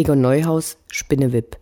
Egon Neuhaus, Spinnewip.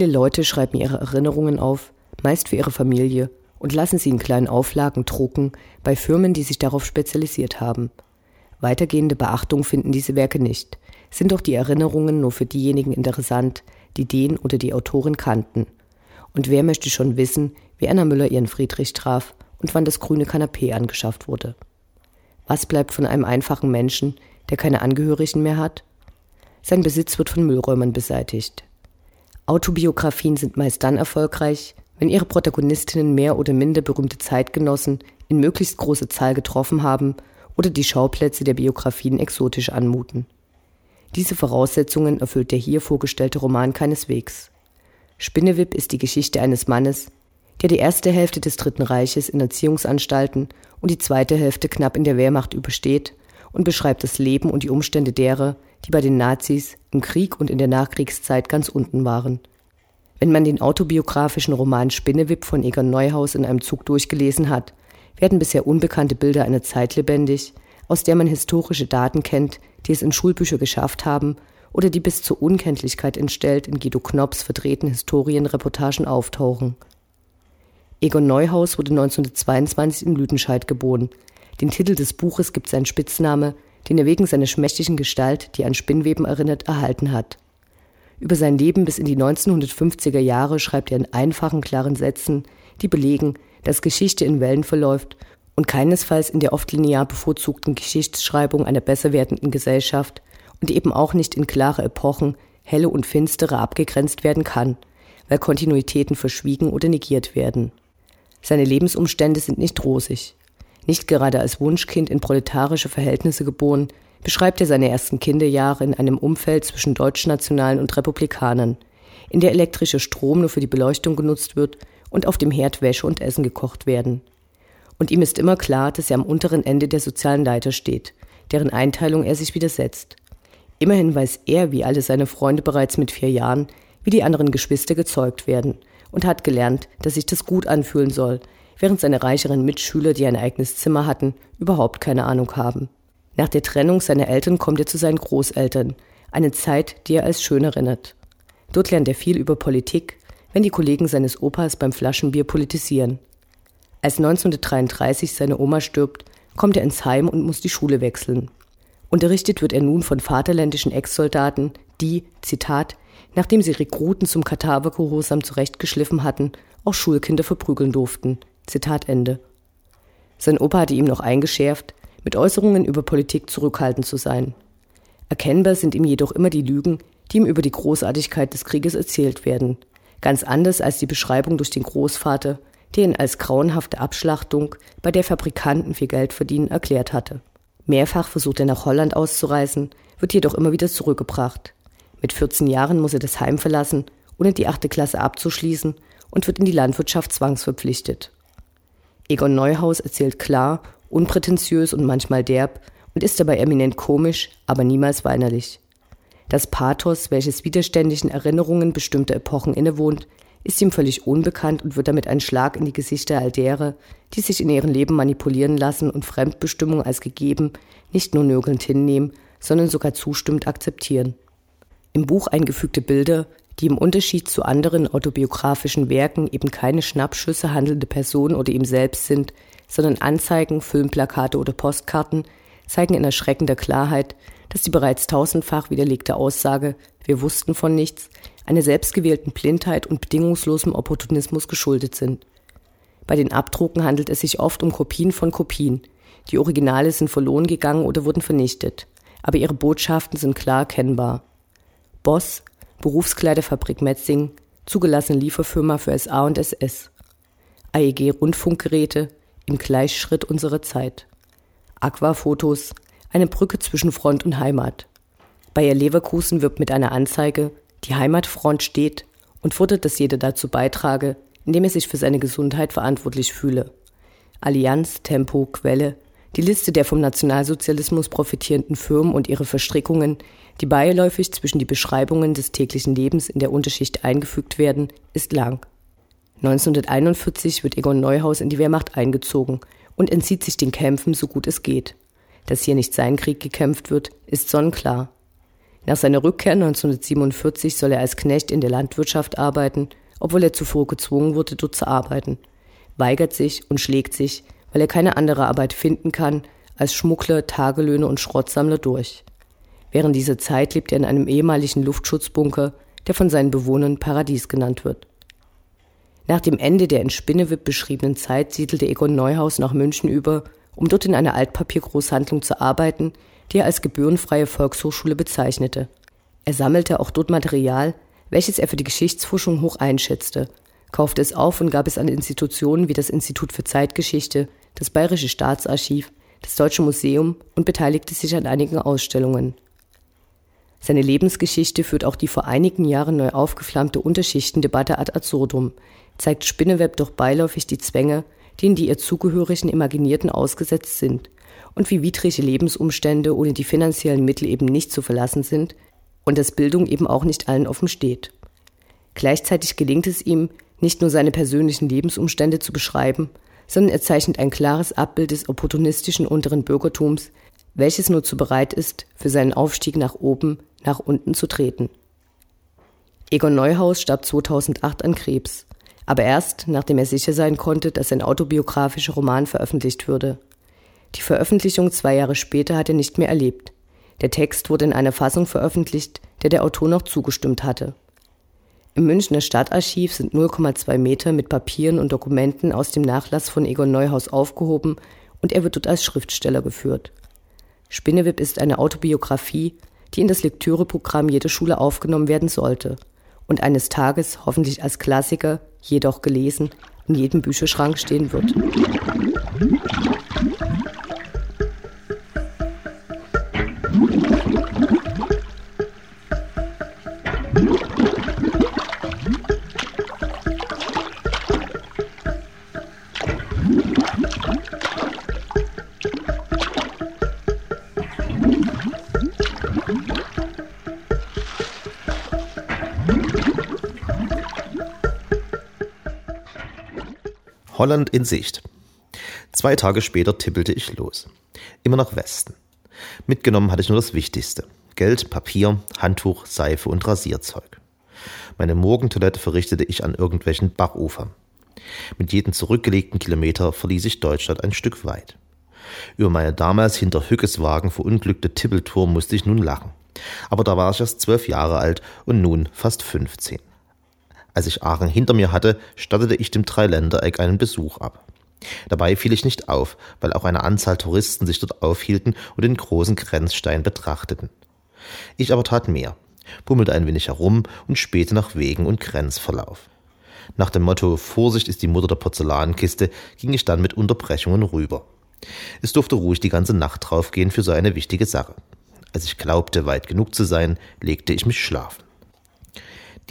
Viele Leute schreiben ihre Erinnerungen auf, meist für ihre Familie, und lassen sie in kleinen Auflagen drucken bei Firmen, die sich darauf spezialisiert haben. Weitergehende Beachtung finden diese Werke nicht, sind doch die Erinnerungen nur für diejenigen interessant, die den oder die Autorin kannten. Und wer möchte schon wissen, wie Anna Müller ihren Friedrich traf und wann das grüne Kanapee angeschafft wurde? Was bleibt von einem einfachen Menschen, der keine Angehörigen mehr hat? Sein Besitz wird von Müllräumern beseitigt. Autobiografien sind meist dann erfolgreich, wenn ihre Protagonistinnen mehr oder minder berühmte Zeitgenossen in möglichst große Zahl getroffen haben oder die Schauplätze der Biografien exotisch anmuten. Diese Voraussetzungen erfüllt der hier vorgestellte Roman keineswegs. Spinnewip ist die Geschichte eines Mannes, der die erste Hälfte des Dritten Reiches in Erziehungsanstalten und die zweite Hälfte knapp in der Wehrmacht übersteht und beschreibt das Leben und die Umstände derer, die bei den Nazis im Krieg und in der Nachkriegszeit ganz unten waren. Wenn man den autobiografischen Roman Spinnewip von Egon Neuhaus in einem Zug durchgelesen hat, werden bisher unbekannte Bilder einer Zeit lebendig, aus der man historische Daten kennt, die es in Schulbücher geschafft haben oder die bis zur Unkenntlichkeit entstellt in Guido Knopps verdrehten Historienreportagen auftauchen. Egon Neuhaus wurde 1922 in Lüdenscheid geboren. Den Titel des Buches gibt sein Spitzname den er wegen seiner schmächtigen Gestalt, die an Spinnweben erinnert, erhalten hat. Über sein Leben bis in die 1950er Jahre schreibt er in einfachen, klaren Sätzen, die belegen, dass Geschichte in Wellen verläuft und keinesfalls in der oft linear bevorzugten Geschichtsschreibung einer besser werdenden Gesellschaft und eben auch nicht in klare Epochen, helle und finstere abgegrenzt werden kann, weil Kontinuitäten verschwiegen oder negiert werden. Seine Lebensumstände sind nicht rosig. Nicht gerade als Wunschkind in proletarische Verhältnisse geboren, beschreibt er seine ersten Kinderjahre in einem Umfeld zwischen Deutschnationalen und Republikanern, in der elektrischer Strom nur für die Beleuchtung genutzt wird und auf dem Herd Wäsche und Essen gekocht werden. Und ihm ist immer klar, dass er am unteren Ende der sozialen Leiter steht, deren Einteilung er sich widersetzt. Immerhin weiß er, wie alle seine Freunde bereits mit vier Jahren, wie die anderen Geschwister gezeugt werden und hat gelernt, dass sich das gut anfühlen soll, während seine reicheren Mitschüler, die ein eigenes Zimmer hatten, überhaupt keine Ahnung haben. Nach der Trennung seiner Eltern kommt er zu seinen Großeltern, eine Zeit, die er als schön erinnert. Dort lernt er viel über Politik, wenn die Kollegen seines Opas beim Flaschenbier politisieren. Als 1933 seine Oma stirbt, kommt er ins Heim und muss die Schule wechseln. Unterrichtet wird er nun von vaterländischen Ex-Soldaten, die, Zitat, nachdem sie Rekruten zum Katavergehorsam zurechtgeschliffen hatten, auch Schulkinder verprügeln durften. Zitat Ende. Sein Opa hatte ihm noch eingeschärft, mit Äußerungen über Politik zurückhaltend zu sein. Erkennbar sind ihm jedoch immer die Lügen, die ihm über die Großartigkeit des Krieges erzählt werden. Ganz anders als die Beschreibung durch den Großvater, der ihn als grauenhafte Abschlachtung, bei der Fabrikanten viel Geld verdienen, erklärt hatte. Mehrfach versucht er nach Holland auszureisen, wird jedoch immer wieder zurückgebracht. Mit 14 Jahren muss er das Heim verlassen, ohne die achte Klasse abzuschließen und wird in die Landwirtschaft zwangsverpflichtet. Egon Neuhaus erzählt klar, unprätentiös und manchmal derb und ist dabei eminent komisch, aber niemals weinerlich. Das Pathos, welches widerständigen Erinnerungen bestimmter Epochen innewohnt, ist ihm völlig unbekannt und wird damit ein Schlag in die Gesichter all derer, die sich in ihrem Leben manipulieren lassen und Fremdbestimmung als gegeben nicht nur nörgelnd hinnehmen, sondern sogar zustimmend akzeptieren. Im Buch eingefügte Bilder, die im Unterschied zu anderen autobiografischen Werken eben keine Schnappschüsse handelnde Personen oder ihm selbst sind, sondern Anzeigen, Filmplakate oder Postkarten, zeigen in erschreckender Klarheit, dass die bereits tausendfach widerlegte Aussage, wir wussten von nichts, einer selbstgewählten Blindheit und bedingungslosem Opportunismus geschuldet sind. Bei den Abdrucken handelt es sich oft um Kopien von Kopien. Die Originale sind verloren gegangen oder wurden vernichtet. Aber ihre Botschaften sind klar erkennbar. Boss, Berufskleiderfabrik Metzing, zugelassene Lieferfirma für SA und SS. AEG Rundfunkgeräte im Gleichschritt unserer Zeit. Aquafotos, eine Brücke zwischen Front und Heimat. Bayer Leverkusen wirbt mit einer Anzeige, die Heimatfront steht und fordert, dass jeder dazu beitrage, indem er sich für seine Gesundheit verantwortlich fühle. Allianz, Tempo, Quelle, die Liste der vom Nationalsozialismus profitierenden Firmen und ihre Verstrickungen, die beiläufig zwischen die Beschreibungen des täglichen Lebens in der Unterschicht eingefügt werden, ist lang. 1941 wird Egon Neuhaus in die Wehrmacht eingezogen und entzieht sich den Kämpfen so gut es geht. Dass hier nicht sein Krieg gekämpft wird, ist sonnenklar. Nach seiner Rückkehr 1947 soll er als Knecht in der Landwirtschaft arbeiten, obwohl er zuvor gezwungen wurde, dort zu arbeiten, weigert sich und schlägt sich, weil er keine andere Arbeit finden kann, als Schmuggler, Tagelöhne und Schrottsammler durch. Während dieser Zeit lebt er in einem ehemaligen Luftschutzbunker, der von seinen Bewohnern Paradies genannt wird. Nach dem Ende der in Spinnewip beschriebenen Zeit siedelte Egon Neuhaus nach München über, um dort in einer Altpapiergroßhandlung zu arbeiten, die er als gebührenfreie Volkshochschule bezeichnete. Er sammelte auch dort Material, welches er für die Geschichtsforschung hoch einschätzte, kaufte es auf und gab es an Institutionen wie das Institut für Zeitgeschichte, das Bayerische Staatsarchiv, das Deutsche Museum und beteiligte sich an einigen Ausstellungen. Seine Lebensgeschichte führt auch die vor einigen Jahren neu aufgeflammte Unterschichtendebatte ad absurdum, zeigt Spinneweb doch beiläufig die Zwänge, denen die ihr Zugehörigen Imaginierten ausgesetzt sind und wie widrige Lebensumstände ohne die finanziellen Mittel eben nicht zu verlassen sind und dass Bildung eben auch nicht allen offen steht. Gleichzeitig gelingt es ihm, nicht nur seine persönlichen Lebensumstände zu beschreiben, sondern er zeichnet ein klares Abbild des opportunistischen unteren Bürgertums, welches nur zu bereit ist, für seinen Aufstieg nach oben nach unten zu treten. Egon Neuhaus starb 2008 an Krebs, aber erst nachdem er sicher sein konnte, dass sein autobiografischer Roman veröffentlicht würde. Die Veröffentlichung zwei Jahre später hat er nicht mehr erlebt. Der Text wurde in einer Fassung veröffentlicht, der der Autor noch zugestimmt hatte. Im Münchner Stadtarchiv sind 0,2 Meter mit Papieren und Dokumenten aus dem Nachlass von Egon Neuhaus aufgehoben und er wird dort als Schriftsteller geführt. Spinnewip ist eine Autobiografie, die in das Lektüreprogramm jeder Schule aufgenommen werden sollte und eines Tages hoffentlich als Klassiker, jedoch gelesen, in jedem Bücherschrank stehen wird. Holland in Sicht. Zwei Tage später tippelte ich los. Immer nach Westen. Mitgenommen hatte ich nur das Wichtigste. Geld, Papier, Handtuch, Seife und Rasierzeug. Meine Morgentoilette verrichtete ich an irgendwelchen Bachufern. Mit jedem zurückgelegten Kilometer verließ ich Deutschland ein Stück weit. Über meine damals hinter Hückeswagen verunglückte Tippeltour musste ich nun lachen. Aber da war ich erst zwölf Jahre alt und nun fast fünfzehn. Als ich Aachen hinter mir hatte, stattete ich dem Dreiländereck einen Besuch ab. Dabei fiel ich nicht auf, weil auch eine Anzahl Touristen sich dort aufhielten und den großen Grenzstein betrachteten. Ich aber tat mehr, bummelte ein wenig herum und spähte nach Wegen und Grenzverlauf. Nach dem Motto Vorsicht ist die Mutter der Porzellankiste ging ich dann mit Unterbrechungen rüber. Es durfte ruhig die ganze Nacht draufgehen für so eine wichtige Sache. Als ich glaubte, weit genug zu sein, legte ich mich schlafen.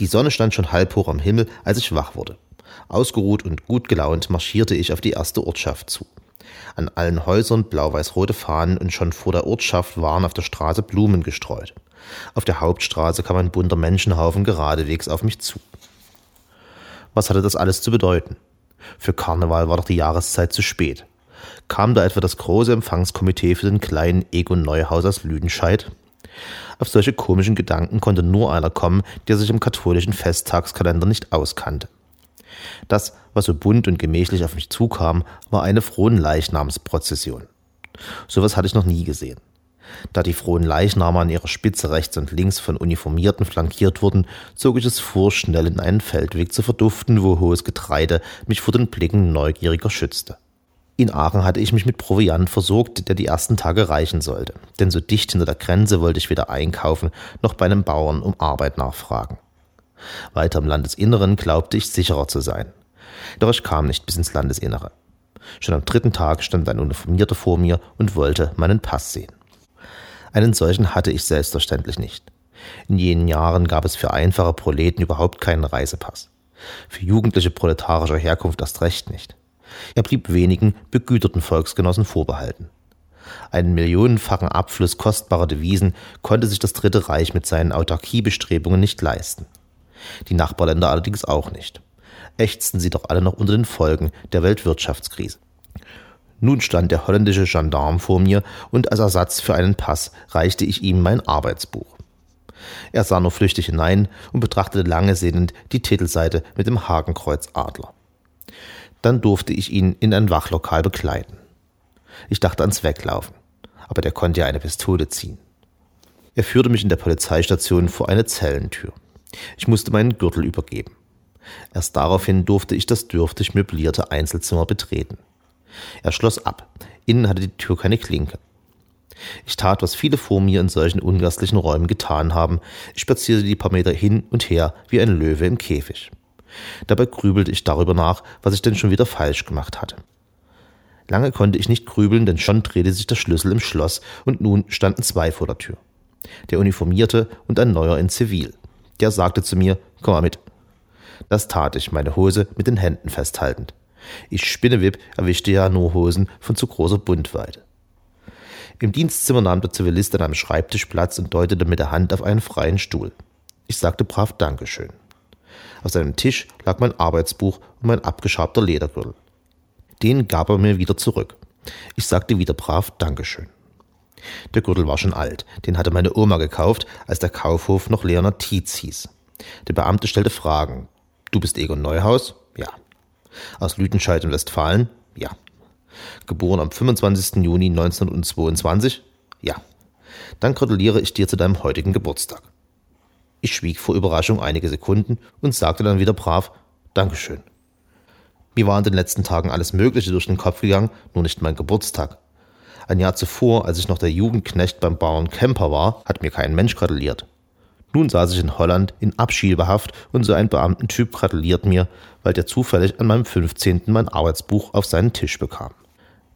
Die Sonne stand schon halb hoch am Himmel, als ich wach wurde. Ausgeruht und gut gelaunt marschierte ich auf die erste Ortschaft zu. An allen Häusern blau-weiß-rote Fahnen und schon vor der Ortschaft waren auf der Straße Blumen gestreut. Auf der Hauptstraße kam ein bunter Menschenhaufen geradewegs auf mich zu. Was hatte das alles zu bedeuten? Für Karneval war doch die Jahreszeit zu spät. Kam da etwa das große Empfangskomitee für den kleinen Egon Neuhaus aus Lüdenscheid? Auf solche komischen Gedanken konnte nur einer kommen, der sich im katholischen Festtagskalender nicht auskannte. Das, was so bunt und gemächlich auf mich zukam, war eine frohen Leichnamsprozession. Sowas hatte ich noch nie gesehen. Da die frohen Leichname an ihrer Spitze rechts und links von Uniformierten flankiert wurden, zog ich es vor, schnell in einen Feldweg zu verduften, wo hohes Getreide mich vor den Blicken Neugieriger schützte. In Aachen hatte ich mich mit Proviant versorgt, der die ersten Tage reichen sollte. Denn so dicht hinter der Grenze wollte ich weder einkaufen noch bei einem Bauern um Arbeit nachfragen. Weiter im Landesinneren glaubte ich sicherer zu sein. Doch ich kam nicht bis ins Landesinnere. Schon am dritten Tag stand ein Uniformierter vor mir und wollte meinen Pass sehen. Einen solchen hatte ich selbstverständlich nicht. In jenen Jahren gab es für einfache Proleten überhaupt keinen Reisepass. Für jugendliche proletarischer Herkunft erst recht nicht. Er blieb wenigen begüterten Volksgenossen vorbehalten. Einen millionenfachen Abfluss kostbarer Devisen konnte sich das Dritte Reich mit seinen Autarkiebestrebungen nicht leisten. Die Nachbarländer allerdings auch nicht. Ächzten sie doch alle noch unter den Folgen der Weltwirtschaftskrise. Nun stand der holländische Gendarm vor mir und als Ersatz für einen Pass reichte ich ihm mein Arbeitsbuch. Er sah nur flüchtig hinein und betrachtete lange sehnend die Titelseite mit dem Hakenkreuz Adler. Dann durfte ich ihn in ein Wachlokal begleiten. Ich dachte ans Weglaufen, aber der konnte ja eine Pistole ziehen. Er führte mich in der Polizeistation vor eine Zellentür. Ich musste meinen Gürtel übergeben. Erst daraufhin durfte ich das dürftig möblierte Einzelzimmer betreten. Er schloss ab. Innen hatte die Tür keine Klinke. Ich tat, was viele vor mir in solchen ungastlichen Räumen getan haben. Ich spazierte die paar Meter hin und her wie ein Löwe im Käfig. Dabei grübelte ich darüber nach, was ich denn schon wieder falsch gemacht hatte. Lange konnte ich nicht grübeln, denn schon drehte sich der Schlüssel im Schloss und nun standen zwei vor der Tür. Der Uniformierte und ein Neuer in Zivil. Der sagte zu mir, komm mal mit. Das tat ich, meine Hose mit den Händen festhaltend. Ich Spinnewip erwischte ja nur Hosen von zu großer Buntweite. Im Dienstzimmer nahm der Zivilist an einem Schreibtisch Platz und deutete mit der Hand auf einen freien Stuhl. Ich sagte brav Dankeschön. Auf seinem Tisch lag mein Arbeitsbuch und mein abgeschabter Ledergürtel. Den gab er mir wieder zurück. Ich sagte wieder brav Dankeschön. Der Gürtel war schon alt, den hatte meine Oma gekauft, als der Kaufhof noch Leonard Tietz hieß. Der Beamte stellte Fragen. Du bist Egon Neuhaus? Ja. Aus Lüdenscheid in Westfalen? Ja. Geboren am 25. Juni 1922? Ja. Dann gratuliere ich dir zu deinem heutigen Geburtstag. Ich schwieg vor Überraschung einige Sekunden und sagte dann wieder brav Dankeschön. Mir war in den letzten Tagen alles Mögliche durch den Kopf gegangen, nur nicht mein Geburtstag. Ein Jahr zuvor, als ich noch der Jugendknecht beim Bauern Kemper war, hat mir kein Mensch gratuliert. Nun saß ich in Holland in Abschiebehaft und so ein Beamtentyp gratuliert mir, weil der zufällig an meinem 15. mein Arbeitsbuch auf seinen Tisch bekam.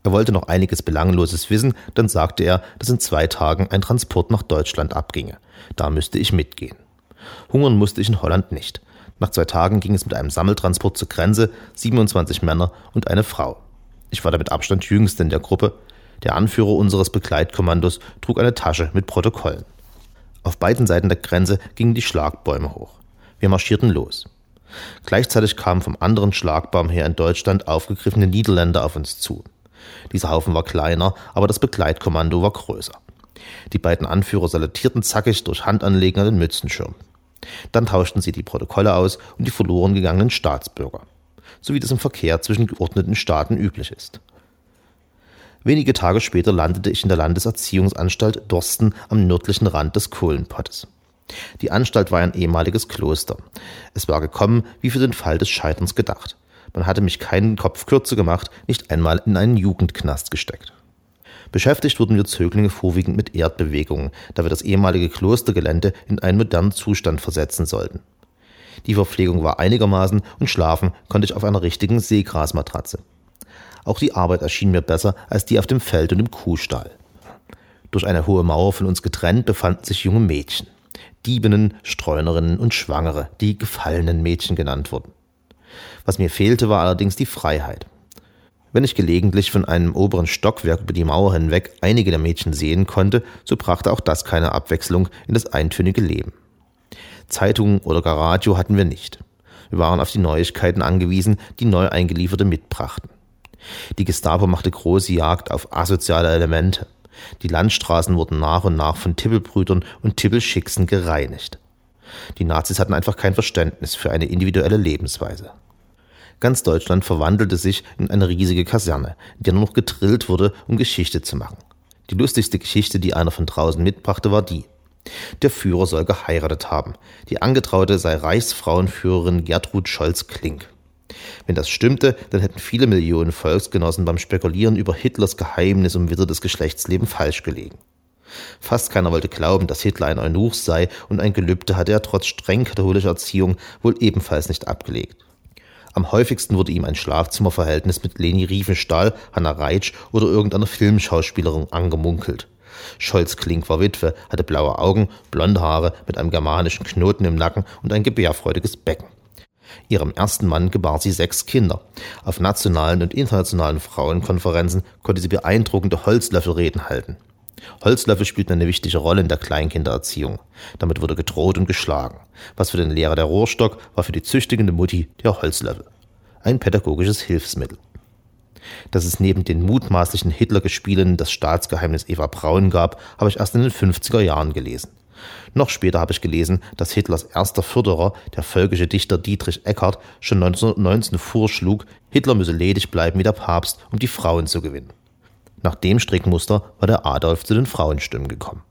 Er wollte noch einiges Belangloses wissen, dann sagte er, dass in zwei Tagen ein Transport nach Deutschland abginge. Da müsste ich mitgehen. Hungern musste ich in Holland nicht. Nach zwei Tagen ging es mit einem Sammeltransport zur Grenze, 27 Männer und eine Frau. Ich war der mit Abstand jüngste in der Gruppe. Der Anführer unseres Begleitkommandos trug eine Tasche mit Protokollen. Auf beiden Seiten der Grenze gingen die Schlagbäume hoch. Wir marschierten los. Gleichzeitig kamen vom anderen Schlagbaum her in Deutschland aufgegriffene Niederländer auf uns zu. Dieser Haufen war kleiner, aber das Begleitkommando war größer. Die beiden Anführer salutierten zackig durch Handanlegen an den Mützenschirm. Dann tauschten sie die Protokolle aus und die verloren gegangenen Staatsbürger, so wie das im Verkehr zwischen geordneten Staaten üblich ist. Wenige Tage später landete ich in der Landeserziehungsanstalt Dorsten am nördlichen Rand des Kohlenpottes. Die Anstalt war ein ehemaliges Kloster. Es war gekommen wie für den Fall des Scheiterns gedacht. Man hatte mich keinen Kopf kürzer gemacht, nicht einmal in einen Jugendknast gesteckt. Beschäftigt wurden wir Zöglinge vorwiegend mit Erdbewegungen, da wir das ehemalige Klostergelände in einen modernen Zustand versetzen sollten. Die Verpflegung war einigermaßen und schlafen konnte ich auf einer richtigen Seegrasmatratze. Auch die Arbeit erschien mir besser als die auf dem Feld und im Kuhstall. Durch eine hohe Mauer von uns getrennt befanden sich junge Mädchen. Diebinnen, Streunerinnen und Schwangere, die gefallenen Mädchen genannt wurden. Was mir fehlte, war allerdings die Freiheit. Wenn ich gelegentlich von einem oberen Stockwerk über die Mauer hinweg einige der Mädchen sehen konnte, so brachte auch das keine Abwechslung in das eintönige Leben. Zeitungen oder gar Radio hatten wir nicht. Wir waren auf die Neuigkeiten angewiesen, die neu eingelieferte mitbrachten. Die Gestapo machte große Jagd auf asoziale Elemente. Die Landstraßen wurden nach und nach von Tippelbrüdern und Tippelschicksen gereinigt. Die Nazis hatten einfach kein Verständnis für eine individuelle Lebensweise. Ganz Deutschland verwandelte sich in eine riesige Kaserne, in der nur noch getrillt wurde, um Geschichte zu machen. Die lustigste Geschichte, die einer von draußen mitbrachte, war die. Der Führer soll geheiratet haben. Die Angetraute sei Reichsfrauenführerin Gertrud Scholz-Klink. Wenn das stimmte, dann hätten viele Millionen Volksgenossen beim Spekulieren über Hitlers Geheimnis um Witter des Geschlechtslebens falsch gelegen. Fast keiner wollte glauben, dass Hitler ein Eunuch sei und ein Gelübde hatte er trotz streng katholischer Erziehung wohl ebenfalls nicht abgelegt. Am häufigsten wurde ihm ein Schlafzimmerverhältnis mit Leni Riefenstahl, Hanna Reitsch oder irgendeiner Filmschauspielerin angemunkelt. Scholz Klink war Witwe, hatte blaue Augen, blonde Haare mit einem germanischen Knoten im Nacken und ein gebärfreudiges Becken. Ihrem ersten Mann gebar sie sechs Kinder. Auf nationalen und internationalen Frauenkonferenzen konnte sie beeindruckende Holzlöffelreden halten. Holzlöffel spielten eine wichtige Rolle in der Kleinkindererziehung. Damit wurde gedroht und geschlagen. Was für den Lehrer der Rohrstock war für die züchtigende Mutti der Holzlöffel. Ein pädagogisches Hilfsmittel. Dass es neben den mutmaßlichen Hitler-Gespielen das Staatsgeheimnis Eva Braun gab, habe ich erst in den 50er Jahren gelesen. Noch später habe ich gelesen, dass Hitlers erster Förderer, der völkische Dichter Dietrich Eckart, schon 1919 vorschlug, Hitler müsse ledig bleiben wie der Papst, um die Frauen zu gewinnen. Nach dem Strickmuster war der Adolf zu den Frauenstimmen gekommen.